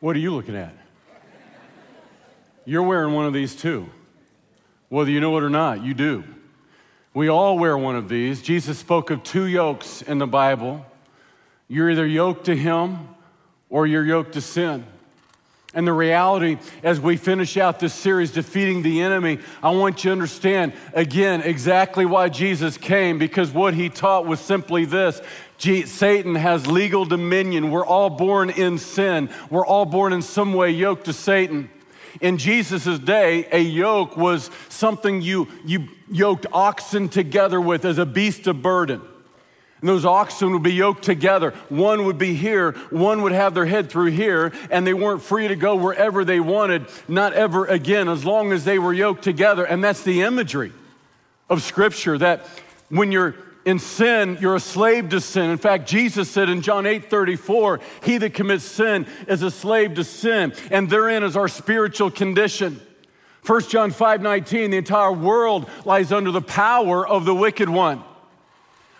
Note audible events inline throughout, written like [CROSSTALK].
What are you looking at? You're wearing one of these too. Whether you know it or not, you do. We all wear one of these. Jesus spoke of two yokes in the Bible. You're either yoked to Him or you're yoked to sin. And the reality, as we finish out this series, Defeating the Enemy, I want you to understand again exactly why Jesus came, because what he taught was simply this Satan has legal dominion. We're all born in sin, we're all born in some way yoked to Satan. In Jesus' day, a yoke was something you, you yoked oxen together with as a beast of burden. And those oxen would be yoked together. One would be here, one would have their head through here, and they weren't free to go wherever they wanted, not ever again, as long as they were yoked together. And that's the imagery of Scripture that when you're in sin, you're a slave to sin. In fact, Jesus said in John 8 34, He that commits sin is a slave to sin, and therein is our spiritual condition. 1 John 5 19, the entire world lies under the power of the wicked one.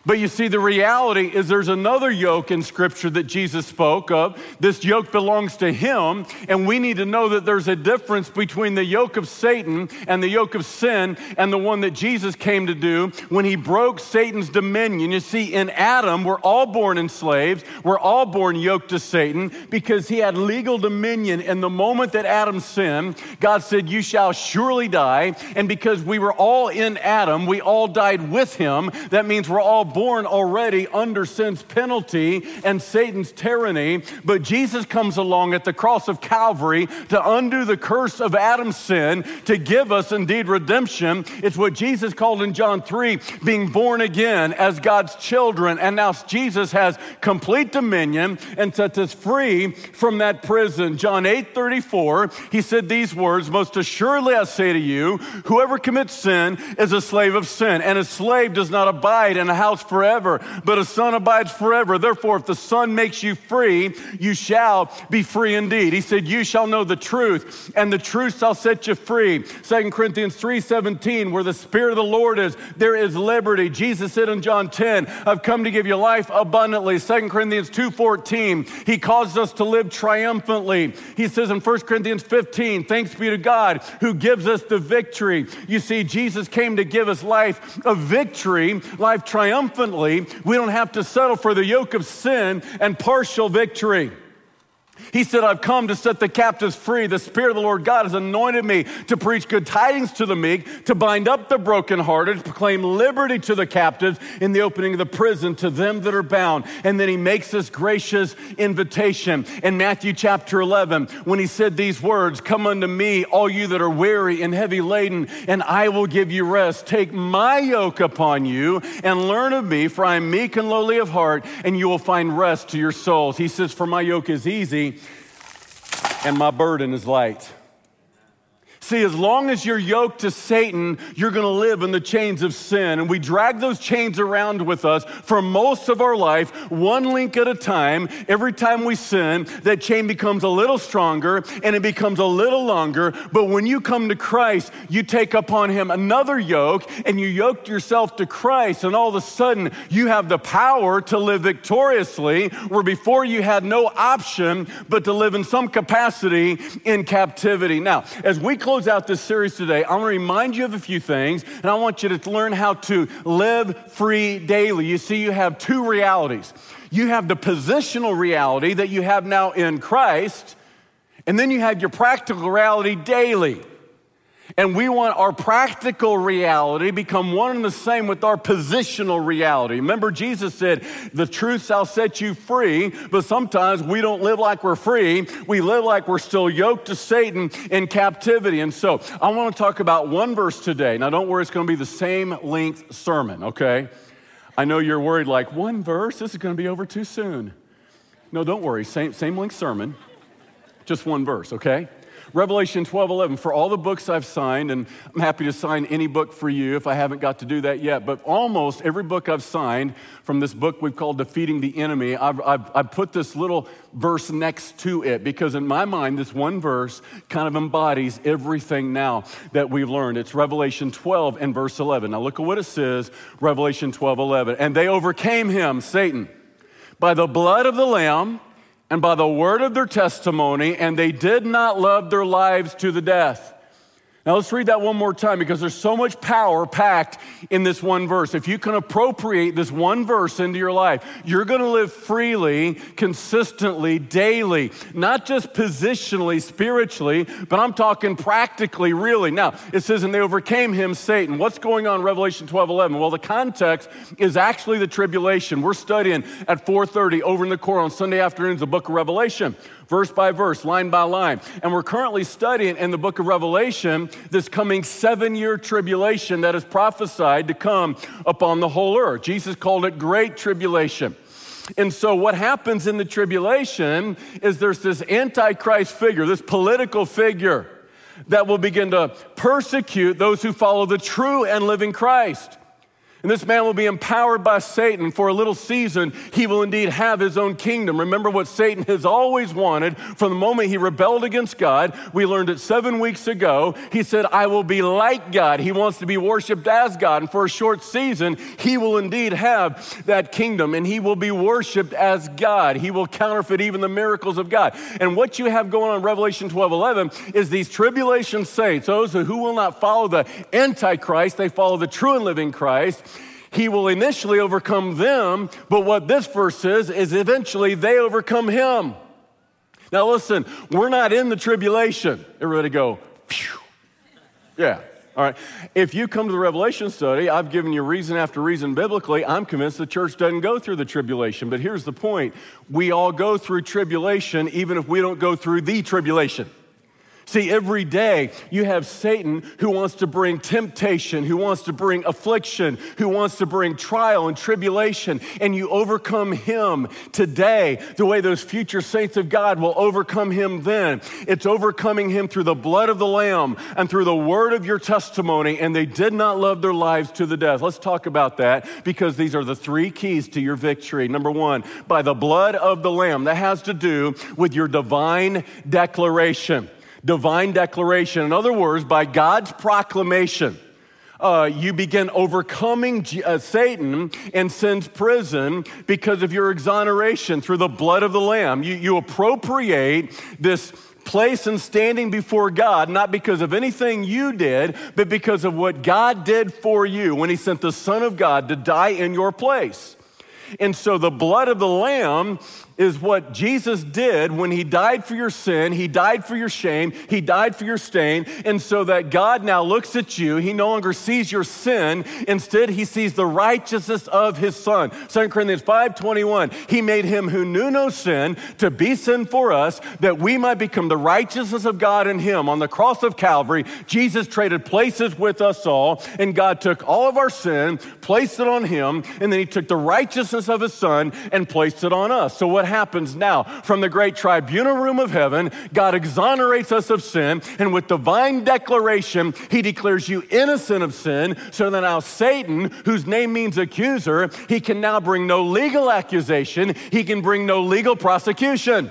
But you see, the reality is there's another yoke in Scripture that Jesus spoke of. This yoke belongs to Him, and we need to know that there's a difference between the yoke of Satan and the yoke of sin and the one that Jesus came to do when He broke Satan's dominion. You see, in Adam, we're all born enslaved, we're all born yoked to Satan because he had legal dominion. In the moment that Adam sinned, God said, You shall surely die. And because we were all in Adam, we all died with him. That means we're all born already under sin's penalty and Satan's tyranny, but Jesus comes along at the cross of Calvary to undo the curse of Adam's sin, to give us indeed redemption. It's what Jesus called in John 3 being born again as God's children. And now Jesus has complete dominion and sets us free from that prison. John 8 34, he said these words Most assuredly I say to you, whoever commits sin is a slave of sin, and a slave does not abide in a house forever, but a son abides forever. Therefore, if the son makes you free, you shall be free indeed. He said, You shall know the truth, and the truth shall set you free. Second Corinthians 3:17, where the Spirit of the Lord is, there is liberty. Jesus said in John 10, I've come to give you life abundantly. Second Corinthians 2:14, he caused us to live triumphantly. He says in 1 Corinthians 15, thanks be to God who gives us the victory. You see, Jesus came to give us life of victory, life triumphant triumphantly, we don't have to settle for the yoke of sin and partial victory. He said, I've come to set the captives free. The Spirit of the Lord God has anointed me to preach good tidings to the meek, to bind up the brokenhearted, to proclaim liberty to the captives, in the opening of the prison to them that are bound. And then he makes this gracious invitation in Matthew chapter 11 when he said these words Come unto me, all you that are weary and heavy laden, and I will give you rest. Take my yoke upon you and learn of me, for I am meek and lowly of heart, and you will find rest to your souls. He says, For my yoke is easy and my burden is light. See, as long as you're yoked to Satan, you're going to live in the chains of sin. And we drag those chains around with us for most of our life, one link at a time. Every time we sin, that chain becomes a little stronger and it becomes a little longer. But when you come to Christ, you take upon him another yoke and you yoked yourself to Christ. And all of a sudden, you have the power to live victoriously, where before you had no option but to live in some capacity in captivity. Now, as we close close out this series today, I want to remind you of a few things, and I want you to learn how to live free daily. You see, you have two realities. You have the positional reality that you have now in Christ, and then you have your practical reality daily. And we want our practical reality become one and the same with our positional reality. Remember, Jesus said, The truth shall set you free, but sometimes we don't live like we're free. We live like we're still yoked to Satan in captivity. And so I want to talk about one verse today. Now, don't worry, it's going to be the same length sermon, okay? I know you're worried, like, one verse? This is going to be over too soon. No, don't worry, same, same length sermon, just one verse, okay? Revelation 12 11, for all the books I've signed, and I'm happy to sign any book for you if I haven't got to do that yet, but almost every book I've signed from this book we've called Defeating the Enemy, I've, I've, I've put this little verse next to it because in my mind, this one verse kind of embodies everything now that we've learned. It's Revelation 12 and verse 11. Now look at what it says, Revelation 12 11. And they overcame him, Satan, by the blood of the Lamb and by the word of their testimony, and they did not love their lives to the death. Now let's read that one more time because there's so much power packed in this one verse. If you can appropriate this one verse into your life, you're going to live freely, consistently, daily, not just positionally, spiritually, but I'm talking practically, really. Now, it says, and they overcame him, Satan. What's going on Revelation 12 11? Well, the context is actually the tribulation. We're studying at 4:30 over in the core on Sunday afternoons the book of Revelation verse by verse, line by line. And we're currently studying in the book of Revelation this coming seven year tribulation that is prophesied to come upon the whole earth. Jesus called it great tribulation. And so, what happens in the tribulation is there's this antichrist figure, this political figure that will begin to persecute those who follow the true and living Christ. And this man will be empowered by Satan for a little season. He will indeed have his own kingdom. Remember what Satan has always wanted from the moment he rebelled against God. We learned it seven weeks ago. He said, I will be like God. He wants to be worshiped as God. And for a short season, he will indeed have that kingdom and he will be worshiped as God. He will counterfeit even the miracles of God. And what you have going on in Revelation 12 11 is these tribulation saints, those who will not follow the Antichrist, they follow the true and living Christ he will initially overcome them, but what this verse says is eventually they overcome him. Now, listen, we're not in the tribulation. Everybody go, phew. Yeah. All right. If you come to the Revelation study, I've given you reason after reason biblically. I'm convinced the church doesn't go through the tribulation. But here's the point we all go through tribulation, even if we don't go through the tribulation. See, every day you have Satan who wants to bring temptation, who wants to bring affliction, who wants to bring trial and tribulation, and you overcome him today the way those future saints of God will overcome him then. It's overcoming him through the blood of the Lamb and through the word of your testimony, and they did not love their lives to the death. Let's talk about that because these are the three keys to your victory. Number one, by the blood of the Lamb. That has to do with your divine declaration divine declaration. In other words, by God's proclamation. Uh, you begin overcoming uh, Satan and sin's prison because of your exoneration through the blood of the Lamb. You, you appropriate this place and standing before God, not because of anything you did, but because of what God did for you when He sent the Son of God to die in your place. And so the blood of the Lamb is what Jesus did when he died for your sin, he died for your shame, he died for your stain, and so that God now looks at you, he no longer sees your sin, instead he sees the righteousness of his son. 2 Corinthians 5:21, he made him who knew no sin to be sin for us that we might become the righteousness of God in him. On the cross of Calvary, Jesus traded places with us all, and God took all of our sin, placed it on him, and then he took the righteousness of his son and placed it on us. So what happens now? From the great tribunal room of heaven, God exonerates us of sin, and with divine declaration, he declares you innocent of sin, so that now Satan, whose name means accuser, he can now bring no legal accusation, he can bring no legal prosecution.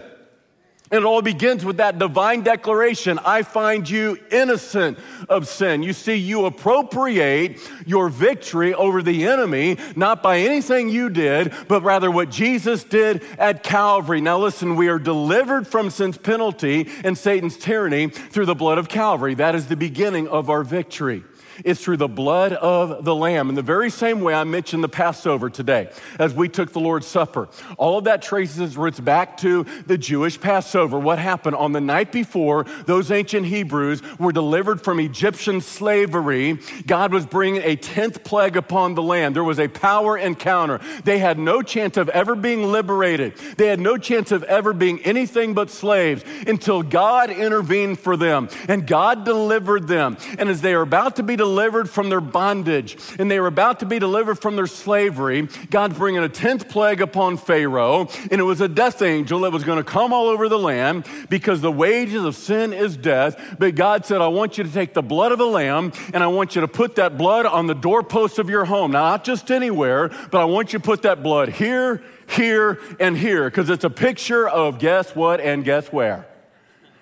And it all begins with that divine declaration I find you innocent of sin. You see, you appropriate your victory over the enemy, not by anything you did, but rather what Jesus did at Calvary. Now, listen, we are delivered from sin's penalty and Satan's tyranny through the blood of Calvary. That is the beginning of our victory. It's through the blood of the Lamb. In the very same way I mentioned the Passover today as we took the Lord's Supper. All of that traces its roots back to the Jewish Passover. What happened on the night before those ancient Hebrews were delivered from Egyptian slavery? God was bringing a 10th plague upon the land. There was a power encounter. They had no chance of ever being liberated. They had no chance of ever being anything but slaves until God intervened for them and God delivered them. And as they are about to be delivered, delivered from their bondage and they were about to be delivered from their slavery, God's bringing a 10th plague upon Pharaoh, and it was a death angel that was going to come all over the land because the wages of sin is death. But God said, I want you to take the blood of the lamb and I want you to put that blood on the doorpost of your home. Now, not just anywhere, but I want you to put that blood here, here, and here because it's a picture of guess what and guess where.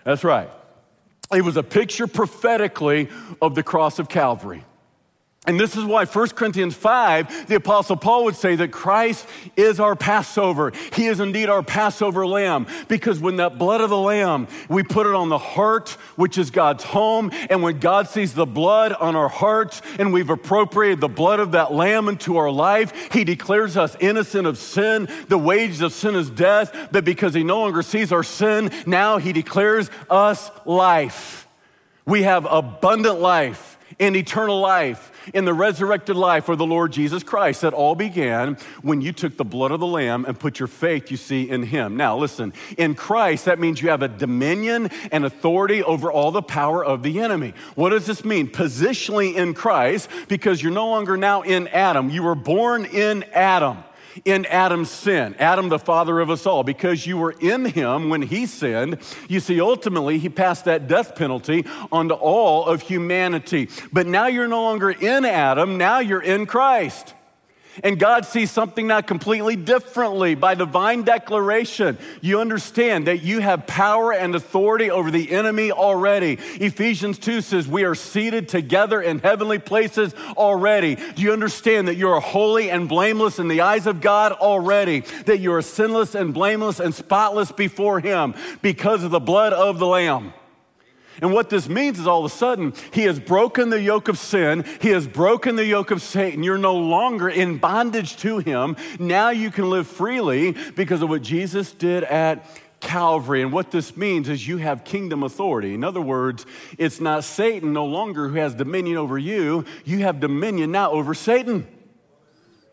That's right. It was a picture prophetically of the cross of Calvary. And this is why 1 Corinthians 5, the Apostle Paul would say that Christ is our Passover. He is indeed our Passover lamb. Because when that blood of the lamb, we put it on the heart, which is God's home. And when God sees the blood on our hearts and we've appropriated the blood of that lamb into our life, he declares us innocent of sin. The wages of sin is death. But because he no longer sees our sin, now he declares us life. We have abundant life and eternal life in the resurrected life of the Lord Jesus Christ. That all began when you took the blood of the Lamb and put your faith, you see, in Him. Now, listen, in Christ, that means you have a dominion and authority over all the power of the enemy. What does this mean? Positionally in Christ, because you're no longer now in Adam. You were born in Adam in Adam's sin, Adam, the father of us all, because you were in him when he sinned. You see, ultimately, he passed that death penalty onto all of humanity. But now you're no longer in Adam, now you're in Christ. And God sees something now completely differently by divine declaration. You understand that you have power and authority over the enemy already. Ephesians 2 says, We are seated together in heavenly places already. Do you understand that you are holy and blameless in the eyes of God already? That you are sinless and blameless and spotless before Him because of the blood of the Lamb? And what this means is all of a sudden, he has broken the yoke of sin. He has broken the yoke of Satan. You're no longer in bondage to him. Now you can live freely because of what Jesus did at Calvary. And what this means is you have kingdom authority. In other words, it's not Satan no longer who has dominion over you, you have dominion now over Satan.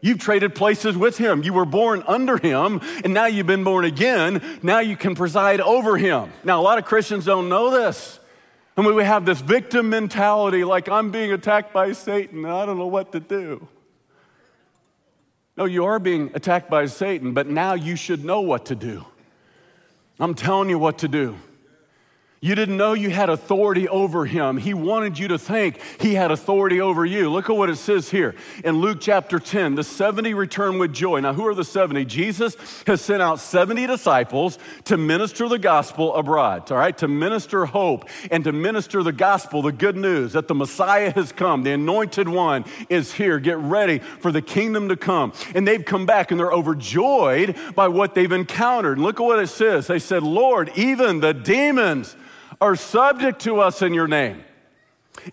You've traded places with him. You were born under him, and now you've been born again. Now you can preside over him. Now, a lot of Christians don't know this. And we have this victim mentality like I'm being attacked by Satan and I don't know what to do. No, you are being attacked by Satan, but now you should know what to do. I'm telling you what to do. You didn't know you had authority over him. He wanted you to think he had authority over you. Look at what it says here in Luke chapter 10. The 70 return with joy. Now, who are the 70? Jesus has sent out 70 disciples to minister the gospel abroad, all right? To minister hope and to minister the gospel, the good news that the Messiah has come, the anointed one is here. Get ready for the kingdom to come. And they've come back and they're overjoyed by what they've encountered. Look at what it says. They said, Lord, even the demons are subject to us in your name.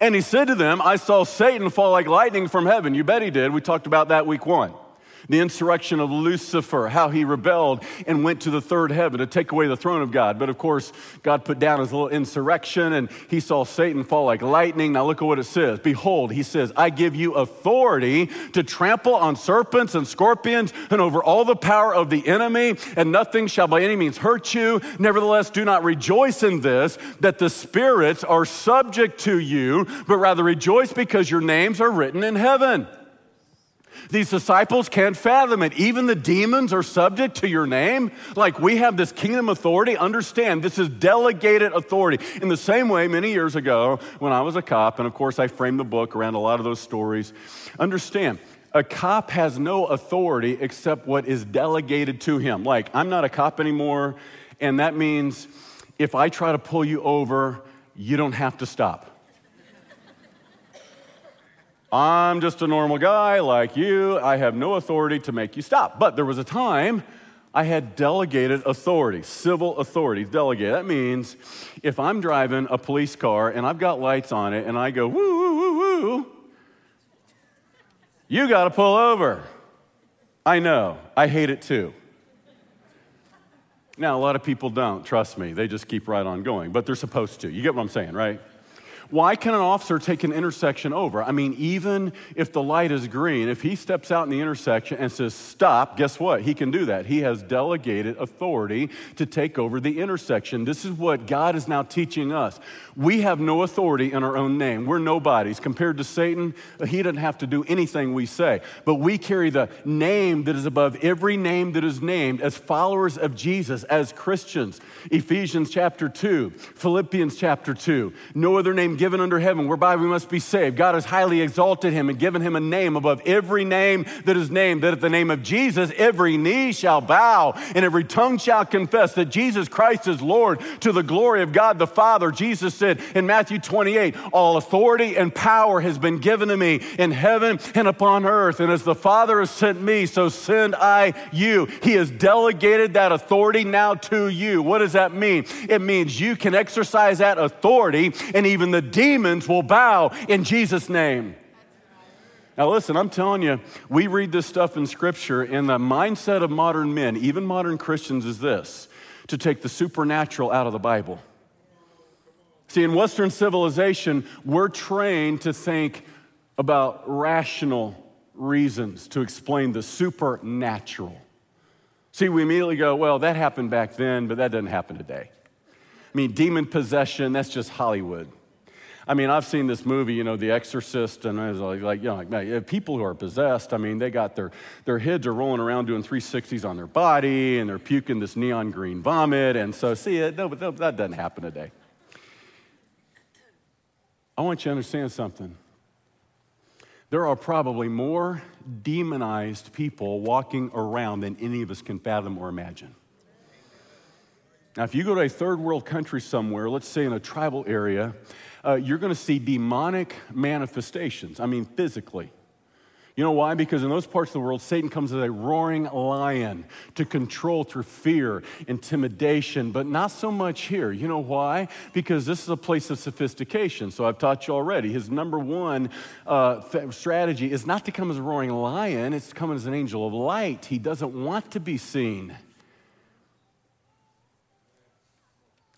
And he said to them, I saw Satan fall like lightning from heaven. You bet he did. We talked about that week one the insurrection of Lucifer, how he rebelled and went to the third heaven to take away the throne of God. But of course, God put down his little insurrection and he saw Satan fall like lightning. Now look at what it says. Behold, he says, I give you authority to trample on serpents and scorpions and over all the power of the enemy, and nothing shall by any means hurt you. Nevertheless, do not rejoice in this, that the spirits are subject to you, but rather rejoice because your names are written in heaven. These disciples can't fathom it. Even the demons are subject to your name. Like we have this kingdom authority. Understand, this is delegated authority. In the same way, many years ago, when I was a cop, and of course I framed the book around a lot of those stories, understand, a cop has no authority except what is delegated to him. Like, I'm not a cop anymore, and that means if I try to pull you over, you don't have to stop. I'm just a normal guy like you. I have no authority to make you stop. But there was a time I had delegated authority, civil authority, delegate. That means if I'm driving a police car and I've got lights on it and I go, woo, woo, woo, woo, you got to pull over. I know. I hate it too. Now, a lot of people don't, trust me. They just keep right on going, but they're supposed to. You get what I'm saying, right? Why can an officer take an intersection over? I mean, even if the light is green, if he steps out in the intersection and says, stop, guess what? He can do that. He has delegated authority to take over the intersection. This is what God is now teaching us. We have no authority in our own name. We're nobodies. Compared to Satan, he doesn't have to do anything we say. But we carry the name that is above every name that is named as followers of Jesus, as Christians. Ephesians chapter 2, Philippians chapter 2. No other name given under heaven whereby we must be saved. God has highly exalted him and given him a name above every name that is named, that at the name of Jesus, every knee shall bow and every tongue shall confess that Jesus Christ is Lord to the glory of God the Father. Jesus said in Matthew 28, All authority and power has been given to me in heaven and upon earth. And as the Father has sent me, so send I you. He has delegated that authority now to you. What does that mean? It means you can exercise that authority, and even the demons will bow in Jesus' name. Now, listen, I'm telling you, we read this stuff in Scripture, and the mindset of modern men, even modern Christians, is this to take the supernatural out of the Bible. See, in Western civilization, we're trained to think about rational reasons to explain the supernatural. See, we immediately go, well, that happened back then, but that doesn't happen today. I mean, demon possession, that's just Hollywood. I mean, I've seen this movie, you know, The Exorcist, and like, like you know, like, people who are possessed, I mean, they got their, their heads are rolling around doing 360s on their body, and they're puking this neon green vomit. And so, see, it, no, but that doesn't happen today. I want you to understand something. There are probably more demonized people walking around than any of us can fathom or imagine. Now, if you go to a third world country somewhere, let's say in a tribal area, uh, you're going to see demonic manifestations. I mean, physically. You know why? Because in those parts of the world, Satan comes as a roaring lion to control through fear, intimidation, but not so much here. You know why? Because this is a place of sophistication. So I've taught you already. His number one uh, strategy is not to come as a roaring lion, it's to come as an angel of light. He doesn't want to be seen.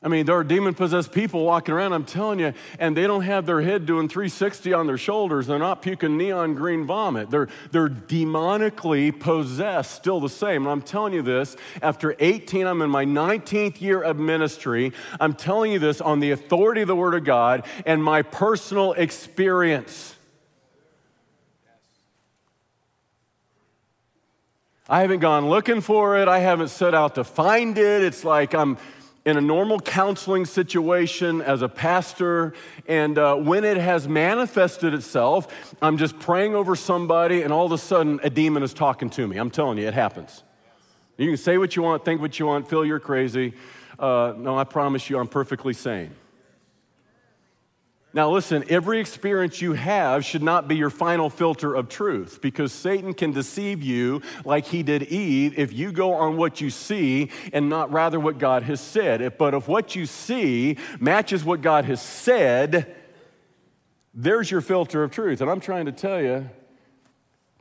I mean, there are demon possessed people walking around, I'm telling you, and they don't have their head doing 360 on their shoulders. They're not puking neon green vomit. They're, they're demonically possessed, still the same. And I'm telling you this, after 18, I'm in my 19th year of ministry. I'm telling you this on the authority of the Word of God and my personal experience. I haven't gone looking for it. I haven't set out to find it. It's like I'm in a normal counseling situation as a pastor, and uh, when it has manifested itself, I'm just praying over somebody, and all of a sudden, a demon is talking to me. I'm telling you, it happens. You can say what you want, think what you want, feel you're crazy. Uh, no, I promise you, I'm perfectly sane. Now, listen, every experience you have should not be your final filter of truth because Satan can deceive you like he did Eve if you go on what you see and not rather what God has said. But if what you see matches what God has said, there's your filter of truth. And I'm trying to tell you,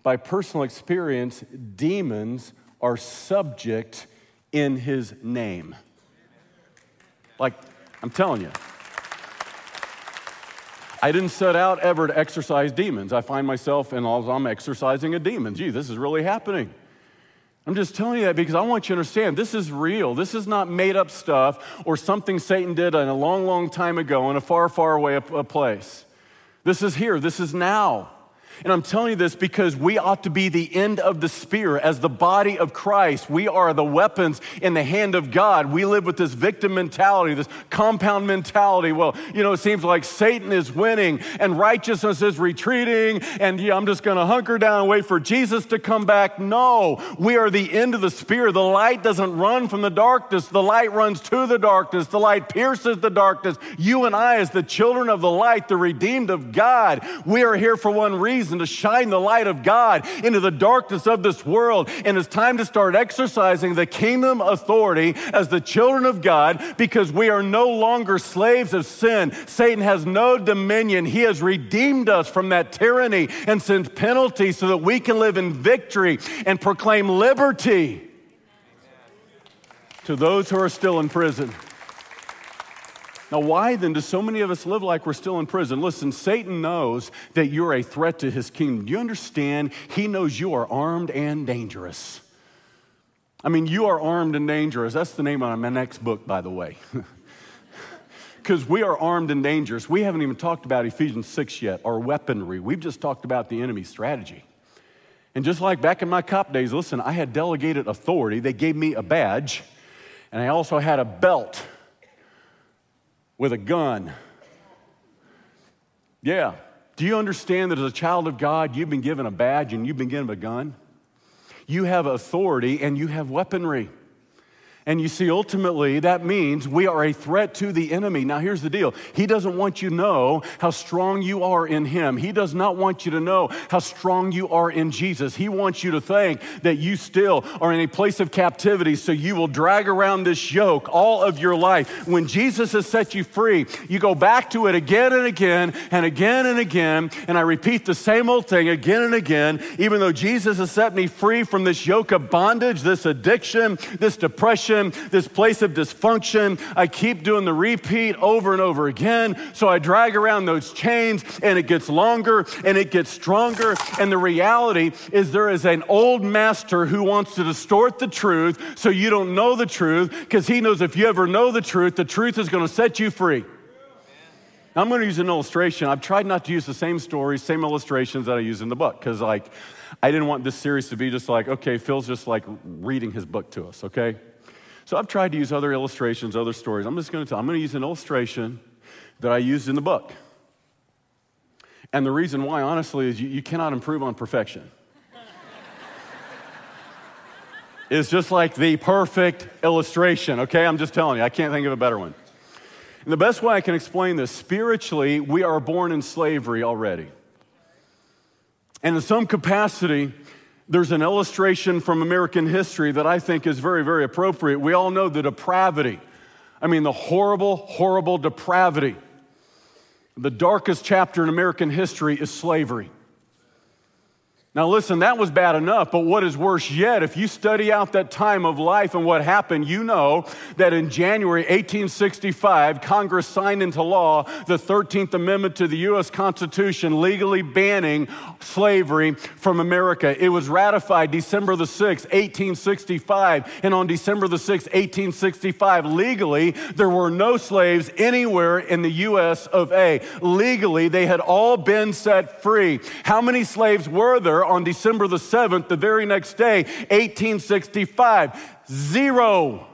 by personal experience, demons are subject in his name. Like, I'm telling you. I didn't set out ever to exorcise demons. I find myself and I'm exercising a demon. Gee, this is really happening. I'm just telling you that because I want you to understand this is real. This is not made up stuff or something Satan did a long, long time ago in a far, far away place. This is here. This is now. And I'm telling you this because we ought to be the end of the spear as the body of Christ. We are the weapons in the hand of God. We live with this victim mentality, this compound mentality. Well, you know, it seems like Satan is winning and righteousness is retreating, and yeah, I'm just going to hunker down and wait for Jesus to come back. No, we are the end of the spear. The light doesn't run from the darkness, the light runs to the darkness. The light pierces the darkness. You and I, as the children of the light, the redeemed of God, we are here for one reason reason to shine the light of God into the darkness of this world. And it's time to start exercising the kingdom authority as the children of God because we are no longer slaves of sin. Satan has no dominion. He has redeemed us from that tyranny and sin's penalty so that we can live in victory and proclaim liberty to those who are still in prison. Now, why then do so many of us live like we're still in prison? Listen, Satan knows that you're a threat to his kingdom. Do you understand? He knows you are armed and dangerous. I mean, you are armed and dangerous. That's the name of my next book, by the way. [LAUGHS] Because we are armed and dangerous. We haven't even talked about Ephesians 6 yet, our weaponry. We've just talked about the enemy's strategy. And just like back in my cop days, listen, I had delegated authority. They gave me a badge, and I also had a belt with a gun. Yeah. Do you understand that as a child of God, you've been given a badge and you've been given a gun? You have authority and you have weaponry. And you see, ultimately, that means we are a threat to the enemy. Now, here's the deal He doesn't want you to know how strong you are in Him. He does not want you to know how strong you are in Jesus. He wants you to think that you still are in a place of captivity, so you will drag around this yoke all of your life. When Jesus has set you free, you go back to it again and again and again and again. And I repeat the same old thing again and again, even though Jesus has set me free from this yoke of bondage, this addiction, this depression this place of dysfunction. I keep doing the repeat over and over again. So I drag around those chains and it gets longer and it gets stronger. And the reality is there is an old master who wants to distort the truth so you don't know the truth because he knows if you ever know the truth, the truth is going to set you free. I'm going to use an illustration. I've tried not to use the same stories, same illustrations that I use in the book because, like, I didn't want this series to be just like, okay, Phil's just like reading his book to us, okay? So I've tried to use other illustrations, other stories. I'm just going to tell, I'm going to use an illustration that I used in the book. And the reason why, honestly, is you, you cannot improve on perfection. [LAUGHS] it's just like the perfect illustration, okay? I'm just telling you, I can't think of a better one. And the best way I can explain this spiritually, we are born in slavery already. And in some capacity, there's an illustration from American history that I think is very, very appropriate. We all know the depravity. I mean, the horrible, horrible depravity. The darkest chapter in American history is slavery. Now, listen, that was bad enough, but what is worse yet, if you study out that time of life and what happened, you know that in January 1865, Congress signed into law the 13th Amendment to the U.S. Constitution, legally banning slavery from America. It was ratified December the 6th, 1865, and on December the 6th, 1865, legally, there were no slaves anywhere in the U.S. of A. Legally, they had all been set free. How many slaves were there? On December the 7th, the very next day, 1865. Zero.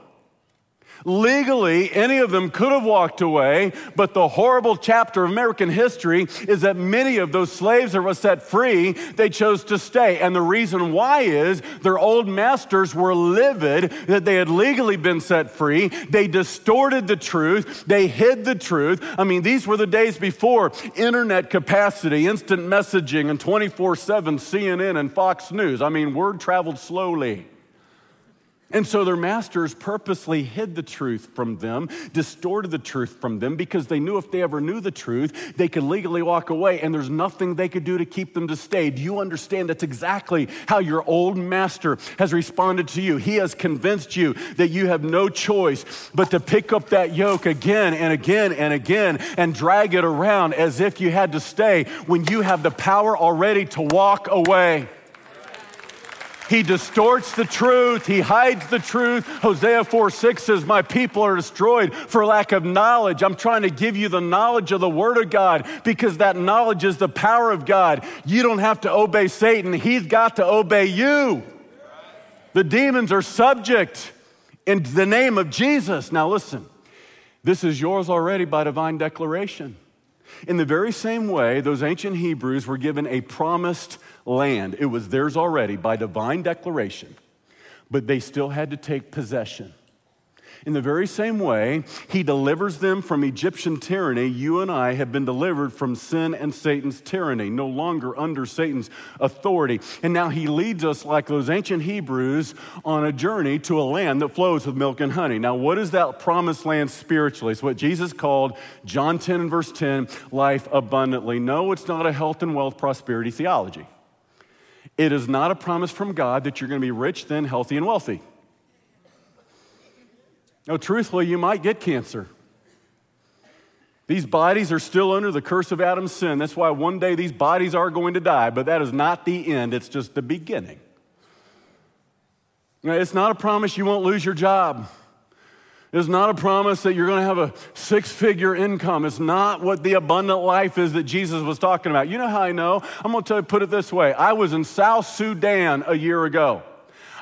Legally, any of them could have walked away, but the horrible chapter of American history is that many of those slaves that were set free, they chose to stay. And the reason why is their old masters were livid that they had legally been set free. They distorted the truth, they hid the truth. I mean, these were the days before internet capacity, instant messaging, and 24 7 CNN and Fox News. I mean, word traveled slowly. And so their masters purposely hid the truth from them, distorted the truth from them, because they knew if they ever knew the truth, they could legally walk away and there's nothing they could do to keep them to stay. Do you understand that's exactly how your old master has responded to you? He has convinced you that you have no choice but to pick up that yoke again and again and again and drag it around as if you had to stay when you have the power already to walk away. He distorts the truth. He hides the truth. Hosea 4 6 says, My people are destroyed for lack of knowledge. I'm trying to give you the knowledge of the Word of God because that knowledge is the power of God. You don't have to obey Satan, He's got to obey you. The demons are subject in the name of Jesus. Now, listen, this is yours already by divine declaration. In the very same way, those ancient Hebrews were given a promised land. It was theirs already by divine declaration, but they still had to take possession. In the very same way, he delivers them from Egyptian tyranny. You and I have been delivered from sin and Satan's tyranny, no longer under Satan's authority. And now he leads us, like those ancient Hebrews, on a journey to a land that flows with milk and honey. Now, what is that promised land spiritually? It's what Jesus called, John 10 and verse 10, life abundantly. No, it's not a health and wealth prosperity theology. It is not a promise from God that you're going to be rich, then healthy, and wealthy. No, truthfully, you might get cancer. These bodies are still under the curse of Adam's sin. That's why one day these bodies are going to die, but that is not the end, it's just the beginning. It's not a promise you won't lose your job. It's not a promise that you're going to have a six figure income. It's not what the abundant life is that Jesus was talking about. You know how I know? I'm going to you, put it this way I was in South Sudan a year ago.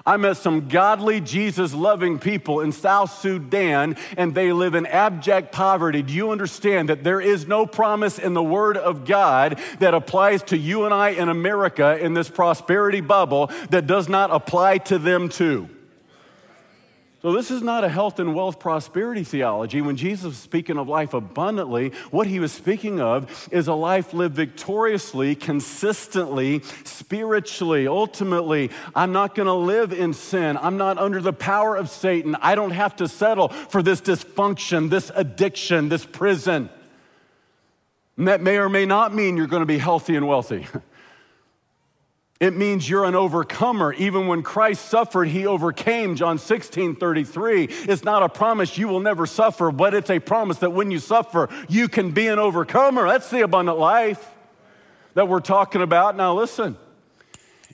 I met some godly, Jesus loving people in South Sudan, and they live in abject poverty. Do you understand that there is no promise in the Word of God that applies to you and I in America in this prosperity bubble that does not apply to them too? So, this is not a health and wealth prosperity theology. When Jesus was speaking of life abundantly, what he was speaking of is a life lived victoriously, consistently, spiritually. Ultimately, I'm not going to live in sin. I'm not under the power of Satan. I don't have to settle for this dysfunction, this addiction, this prison. And that may or may not mean you're going to be healthy and wealthy. [LAUGHS] It means you're an overcomer. Even when Christ suffered, he overcame. John 16, 33. It's not a promise you will never suffer, but it's a promise that when you suffer, you can be an overcomer. That's the abundant life that we're talking about. Now, listen.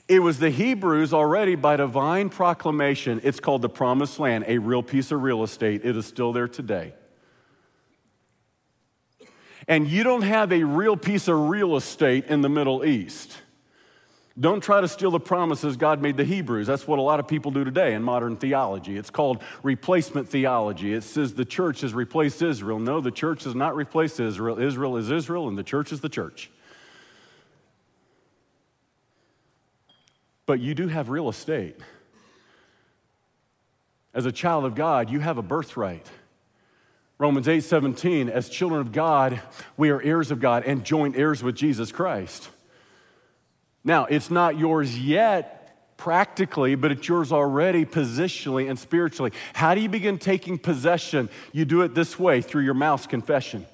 It was the Hebrews already by divine proclamation. It's called the promised land, a real piece of real estate. It is still there today. And you don't have a real piece of real estate in the Middle East. Don't try to steal the promises God made the Hebrews. That's what a lot of people do today in modern theology. It's called replacement theology. It says the church has replaced Israel. No, the church has not replaced Israel. Israel is Israel, and the church is the church. But you do have real estate. As a child of God, you have a birthright. Romans 8 17, as children of God, we are heirs of God and joint heirs with Jesus Christ. Now, it's not yours yet practically, but it's yours already positionally and spiritually. How do you begin taking possession? You do it this way through your mouth's confession.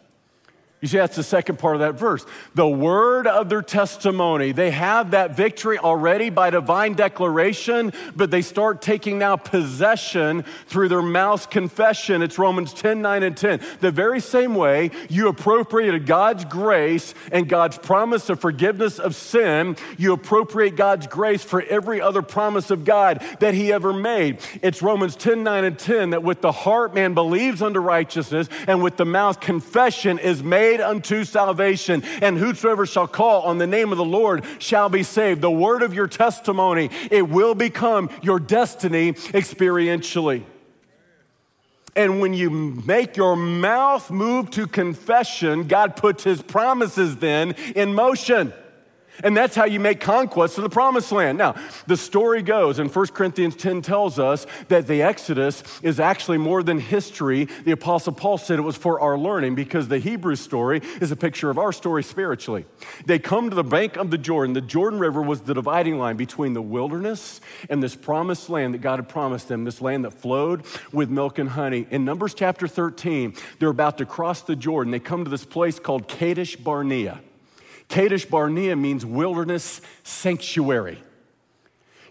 You see, that's the second part of that verse. The word of their testimony. They have that victory already by divine declaration, but they start taking now possession through their mouth's confession. It's Romans 10 9 and 10. The very same way you appropriated God's grace and God's promise of forgiveness of sin, you appropriate God's grace for every other promise of God that He ever made. It's Romans 10 9 and 10 that with the heart man believes unto righteousness, and with the mouth confession is made made unto salvation. And whosoever shall call on the name of the Lord shall be saved. The word of your testimony, it will become your destiny experientially. And when you make your mouth move to confession, God puts his promises then in motion. And that's how you make conquest of the promised land. Now, the story goes, and 1 Corinthians 10 tells us that the Exodus is actually more than history. The Apostle Paul said it was for our learning because the Hebrew story is a picture of our story spiritually. They come to the bank of the Jordan. The Jordan River was the dividing line between the wilderness and this promised land that God had promised them, this land that flowed with milk and honey. In Numbers chapter 13, they're about to cross the Jordan. They come to this place called Kadesh Barnea. Kadesh Barnea means wilderness sanctuary.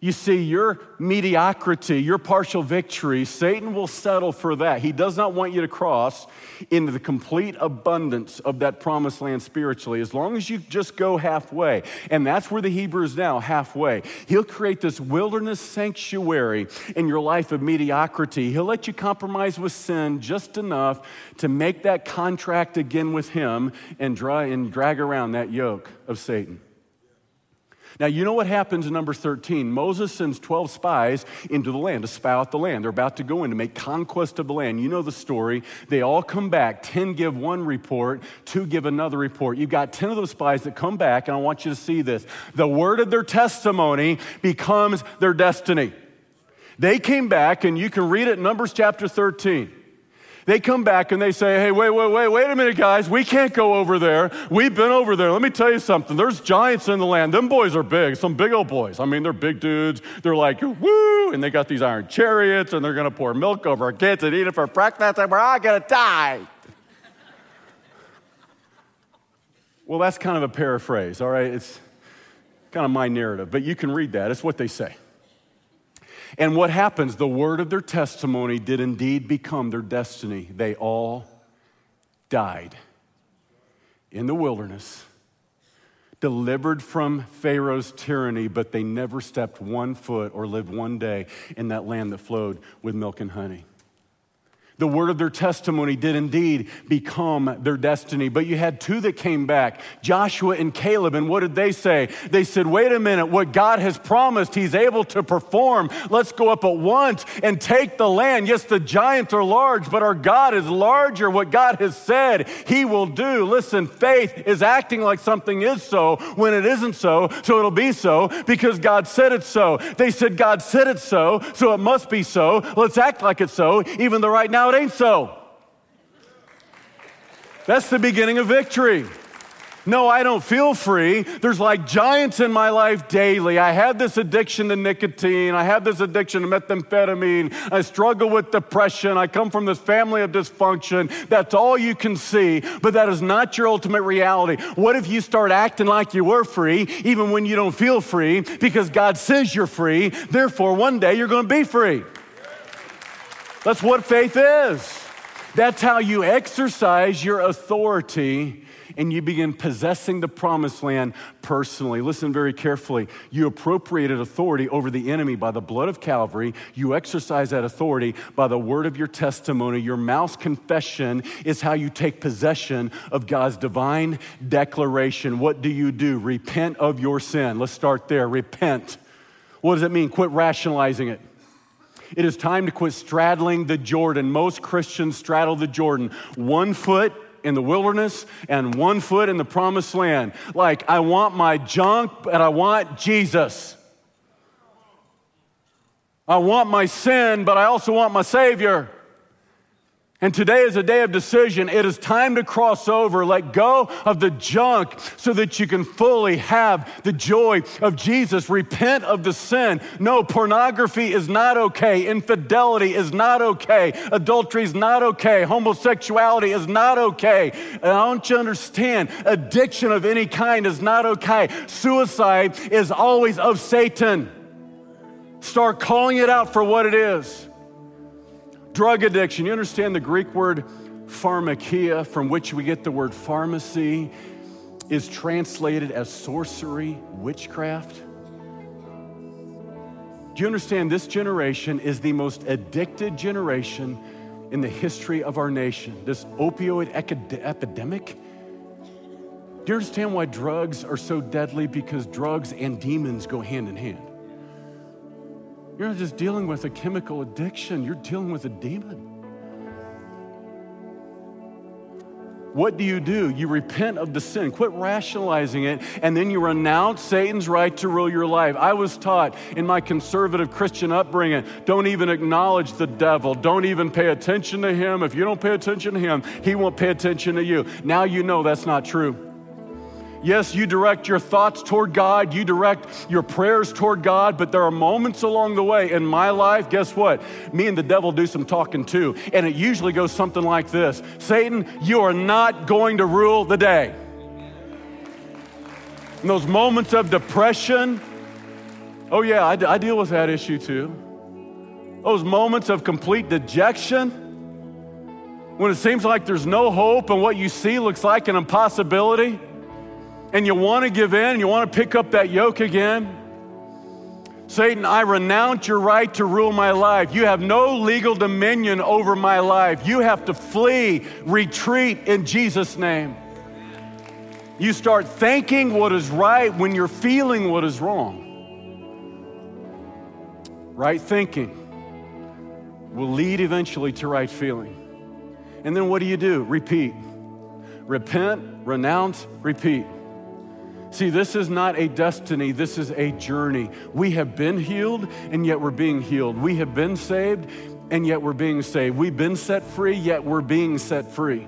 You see, your mediocrity, your partial victory, Satan will settle for that. He does not want you to cross into the complete abundance of that promised land spiritually, as long as you just go halfway. And that's where the Hebrew is now, halfway. He'll create this wilderness sanctuary in your life of mediocrity. He'll let you compromise with sin just enough to make that contract again with Him and, dry, and drag around that yoke of Satan. Now, you know what happens in number 13? Moses sends 12 spies into the land to spy out the land. They're about to go in to make conquest of the land. You know the story. They all come back. 10 give one report, two give another report. You've got 10 of those spies that come back, and I want you to see this. The word of their testimony becomes their destiny. They came back, and you can read it in Numbers chapter 13. They come back and they say, hey, wait, wait, wait, wait a minute, guys. We can't go over there. We've been over there. Let me tell you something. There's giants in the land. Them boys are big, some big old boys. I mean, they're big dudes. They're like, woo, and they got these iron chariots and they're going to pour milk over our kids and eat it for breakfast and we're all going to die. well, that's kind of a paraphrase, all right? It's kind of my narrative, but you can read that. It's what they say. And what happens? The word of their testimony did indeed become their destiny. They all died in the wilderness, delivered from Pharaoh's tyranny, but they never stepped one foot or lived one day in that land that flowed with milk and honey. The word of their testimony did indeed become their destiny. But you had two that came back Joshua and Caleb. And what did they say? They said, Wait a minute, what God has promised, He's able to perform. Let's go up at once and take the land. Yes, the giants are large, but our God is larger. What God has said, He will do. Listen, faith is acting like something is so when it isn't so, so it'll be so because God said it so. They said, God said it so, so it must be so. Let's act like it's so, even though right now it ain't so. That's the beginning of victory. No, I don't feel free. There's like giants in my life daily. I have this addiction to nicotine. I have this addiction to methamphetamine. I struggle with depression. I come from this family of dysfunction. That's all you can see, but that is not your ultimate reality. What if you start acting like you were free, even when you don't feel free, because God says you're free? Therefore, one day you're going to be free. That's what faith is. That's how you exercise your authority and you begin possessing the promised land personally. Listen very carefully. You appropriated authority over the enemy by the blood of Calvary. You exercise that authority by the word of your testimony. Your mouth's confession is how you take possession of God's divine declaration. What do you do? Repent of your sin. Let's start there. Repent. What does it mean? Quit rationalizing it. It is time to quit straddling the Jordan. Most Christians straddle the Jordan one foot in the wilderness and one foot in the promised land. Like, I want my junk, but I want Jesus. I want my sin, but I also want my Savior. And today is a day of decision. It is time to cross over, let go of the junk so that you can fully have the joy of Jesus. Repent of the sin. No, pornography is not okay. Infidelity is not okay. Adultery is not okay. Homosexuality is not okay. And I want you understand addiction of any kind is not okay. Suicide is always of Satan. Start calling it out for what it is. Drug addiction, you understand the Greek word pharmakia, from which we get the word pharmacy, is translated as sorcery, witchcraft. Do you understand this generation is the most addicted generation in the history of our nation? This opioid epidemic? Do you understand why drugs are so deadly? Because drugs and demons go hand in hand. You're not just dealing with a chemical addiction, you're dealing with a demon. What do you do? You repent of the sin, quit rationalizing it, and then you renounce Satan's right to rule your life. I was taught in my conservative Christian upbringing don't even acknowledge the devil, don't even pay attention to him. If you don't pay attention to him, he won't pay attention to you. Now you know that's not true. Yes, you direct your thoughts toward God, you direct your prayers toward God, but there are moments along the way in my life, guess what? Me and the devil do some talking too. And it usually goes something like this Satan, you are not going to rule the day. In those moments of depression, oh yeah, I, I deal with that issue too. Those moments of complete dejection, when it seems like there's no hope and what you see looks like an impossibility and you want to give in and you want to pick up that yoke again, Satan, I renounce your right to rule my life. You have no legal dominion over my life. You have to flee, retreat in Jesus' name. You start thinking what is right when you're feeling what is wrong. Right thinking will lead eventually to right feeling. And then what do you do? Repeat. Repent, renounce, repeat. See, this is not a destiny, this is a journey. We have been healed, and yet we're being healed. We have been saved, and yet we're being saved. We've been set free, yet we're being set free.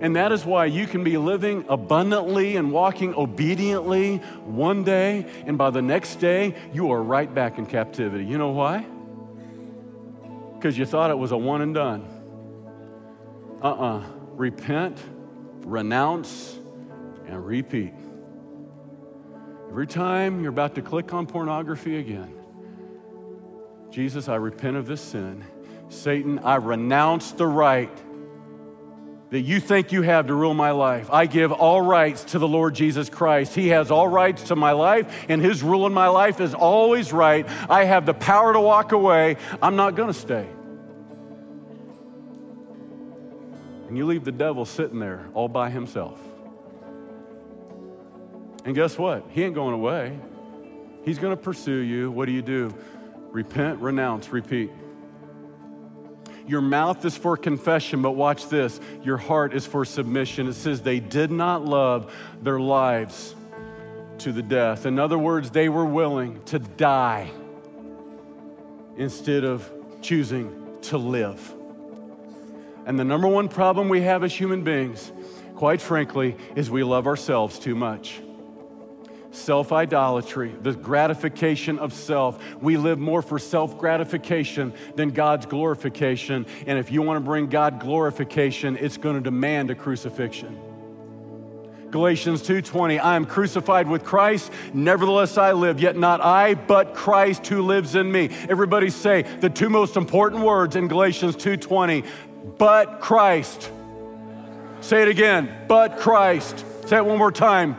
And that is why you can be living abundantly and walking obediently one day, and by the next day, you are right back in captivity. You know why? Because you thought it was a one and done. Uh uh-uh. uh. Repent, renounce, and repeat. Every time you're about to click on pornography again, Jesus, I repent of this sin. Satan, I renounce the right that you think you have to rule my life. I give all rights to the Lord Jesus Christ. He has all rights to my life, and His rule in my life is always right. I have the power to walk away. I'm not going to stay. and you leave the devil sitting there all by himself. And guess what? He ain't going away. He's going to pursue you. What do you do? Repent, renounce, repeat. Your mouth is for confession, but watch this. Your heart is for submission. It says they did not love their lives to the death. In other words, they were willing to die instead of choosing to live. And the number one problem we have as human beings, quite frankly, is we love ourselves too much. Self idolatry, the gratification of self. We live more for self gratification than God's glorification. And if you want to bring God glorification, it's going to demand a crucifixion. Galatians 2:20 I am crucified with Christ nevertheless I live yet not I but Christ who lives in me everybody say the two most important words in Galatians 2:20 but Christ say it again but Christ say it one more time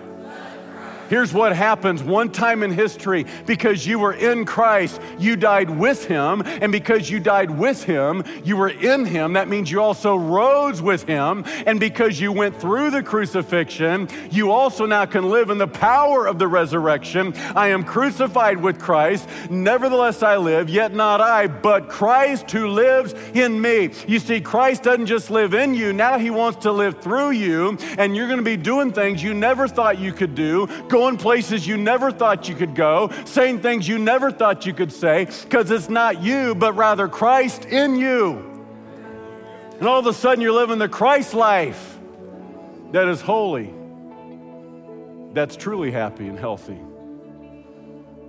Here's what happens one time in history because you were in Christ, you died with him. And because you died with him, you were in him. That means you also rose with him. And because you went through the crucifixion, you also now can live in the power of the resurrection. I am crucified with Christ. Nevertheless, I live, yet not I, but Christ who lives in me. You see, Christ doesn't just live in you, now he wants to live through you. And you're going to be doing things you never thought you could do. Go going places you never thought you could go, saying things you never thought you could say, because it's not you, but rather Christ in you. And all of a sudden, you're living the Christ life that is holy, that's truly happy and healthy.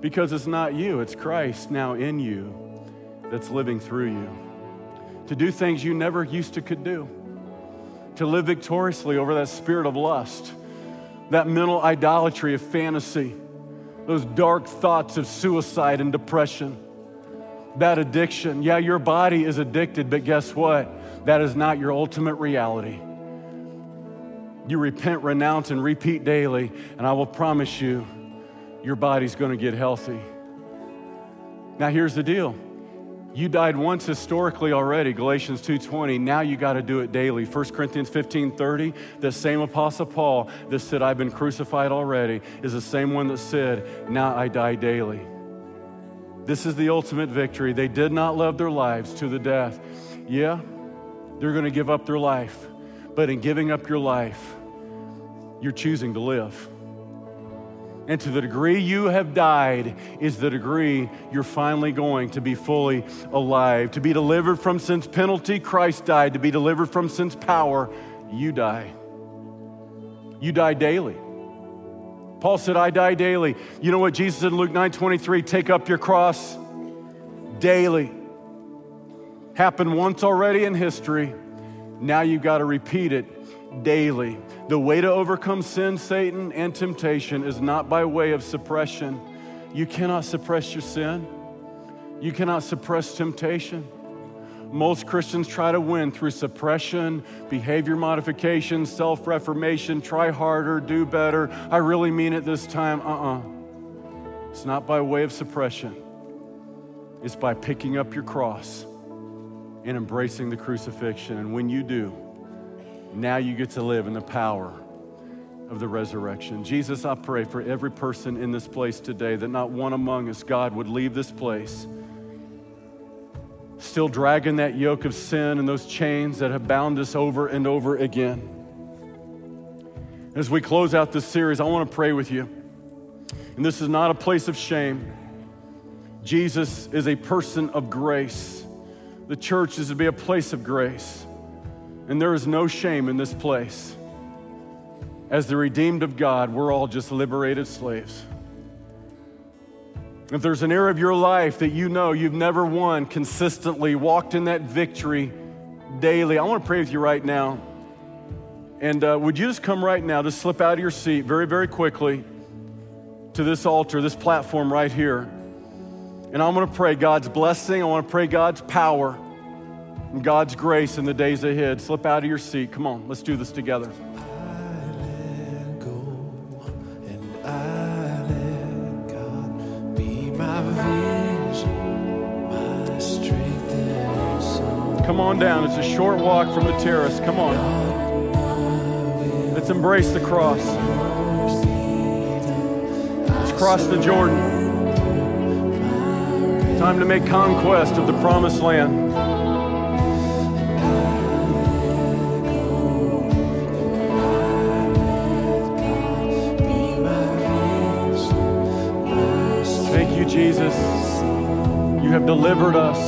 Because it's not you, it's Christ now in you that's living through you. To do things you never used to could do. To live victoriously over that spirit of lust that mental idolatry of fantasy, those dark thoughts of suicide and depression, that addiction. Yeah, your body is addicted, but guess what? That is not your ultimate reality. You repent, renounce, and repeat daily, and I will promise you, your body's going to get healthy. Now, here's the deal you died once historically already, Galatians 2:20. Now you got to do it daily. 1 Corinthians 15:30, the same apostle Paul that said I've been crucified already is the same one that said, "Now I die daily." This is the ultimate victory. They did not love their lives to the death. Yeah, they're going to give up their life. But in giving up your life, you're choosing to live. And to the degree you have died is the degree you're finally going to be fully alive. To be delivered from sin's penalty, Christ died. To be delivered from sin's power, you die. You die daily. Paul said, I die daily. You know what Jesus said in Luke 9 23? Take up your cross daily. Happened once already in history. Now you've got to repeat it daily. The way to overcome sin, Satan, and temptation is not by way of suppression. You cannot suppress your sin, you cannot suppress temptation. Most Christians try to win through suppression, behavior modification, self reformation, try harder, do better. I really mean it this time. Uh uh-uh. uh. It's not by way of suppression, it's by picking up your cross and embracing the crucifixion. And when you do, now you get to live in the power of the resurrection. Jesus, I pray for every person in this place today that not one among us, God, would leave this place still dragging that yoke of sin and those chains that have bound us over and over again. As we close out this series, I want to pray with you. And this is not a place of shame. Jesus is a person of grace. The church is to be a place of grace. And there is no shame in this place. As the redeemed of God, we're all just liberated slaves. If there's an area of your life that you know you've never won consistently, walked in that victory daily, I want to pray with you right now. And uh, would you just come right now, just slip out of your seat very, very quickly to this altar, this platform right here. And I'm going to pray God's blessing. I want to pray God's power and God's grace in the days ahead. Slip out of your seat. Come on, let's do this together. Come on down. It's a short walk from the terrace. Come on. Let's embrace the cross. Let's cross the Jordan. Time to make conquest of the promised land. Have delivered us.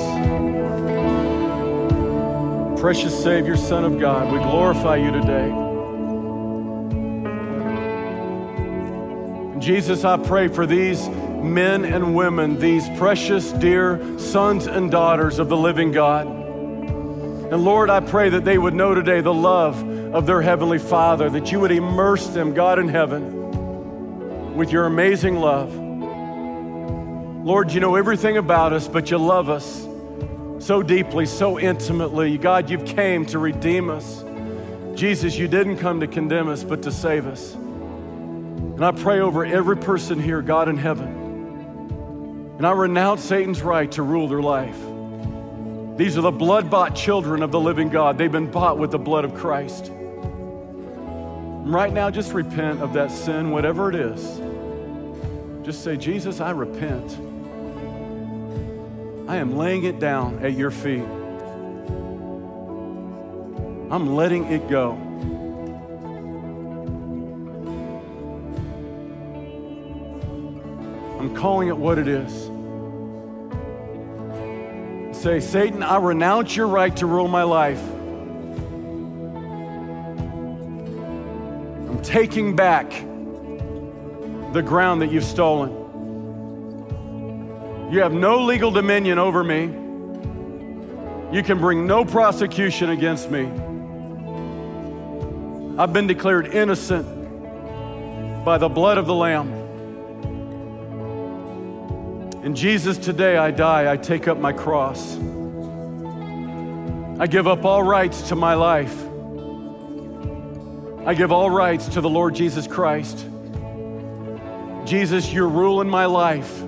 Precious Savior, Son of God, we glorify you today. Jesus, I pray for these men and women, these precious, dear sons and daughters of the living God. And Lord, I pray that they would know today the love of their Heavenly Father, that you would immerse them, God in heaven, with your amazing love. Lord, you know everything about us, but you love us so deeply, so intimately. God, you've came to redeem us. Jesus, you didn't come to condemn us, but to save us. And I pray over every person here, God in heaven. And I renounce Satan's right to rule their life. These are the blood bought children of the living God. They've been bought with the blood of Christ. And right now, just repent of that sin, whatever it is. Just say, Jesus, I repent. I am laying it down at your feet. I'm letting it go. I'm calling it what it is. Say, Satan, I renounce your right to rule my life. I'm taking back the ground that you've stolen. You have no legal dominion over me. You can bring no prosecution against me. I've been declared innocent by the blood of the Lamb. And Jesus, today I die, I take up my cross. I give up all rights to my life. I give all rights to the Lord Jesus Christ. Jesus, your rule in my life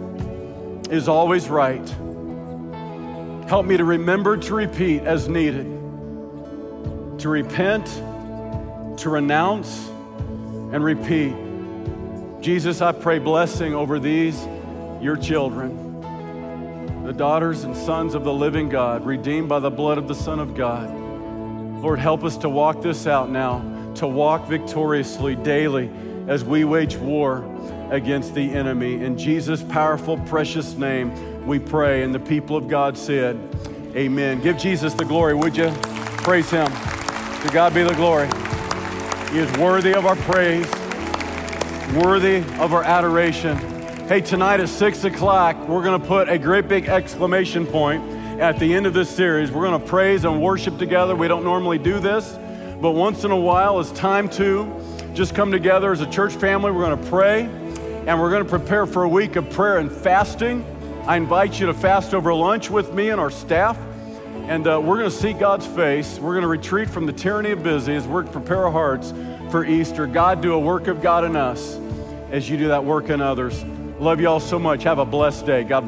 is always right. Help me to remember to repeat as needed, to repent, to renounce, and repeat. Jesus, I pray blessing over these, your children, the daughters and sons of the living God, redeemed by the blood of the Son of God. Lord, help us to walk this out now, to walk victoriously daily as we wage war against the enemy. In Jesus' powerful, precious name, we pray. And the people of God said, Amen. Give Jesus the glory, would you? Praise Him. To God be the glory. He is worthy of our praise, worthy of our adoration. Hey, tonight at 6 o'clock, we're going to put a great big exclamation point at the end of this series. We're going to praise and worship together. We don't normally do this, but once in a while, it's time to just come together as a church family. We're going to pray and we're going to prepare for a week of prayer and fasting. I invite you to fast over lunch with me and our staff. And uh, we're going to see God's face. We're going to retreat from the tyranny of busy as we prepare our hearts for Easter. God, do a work of God in us as you do that work in others. Love you all so much. Have a blessed day. God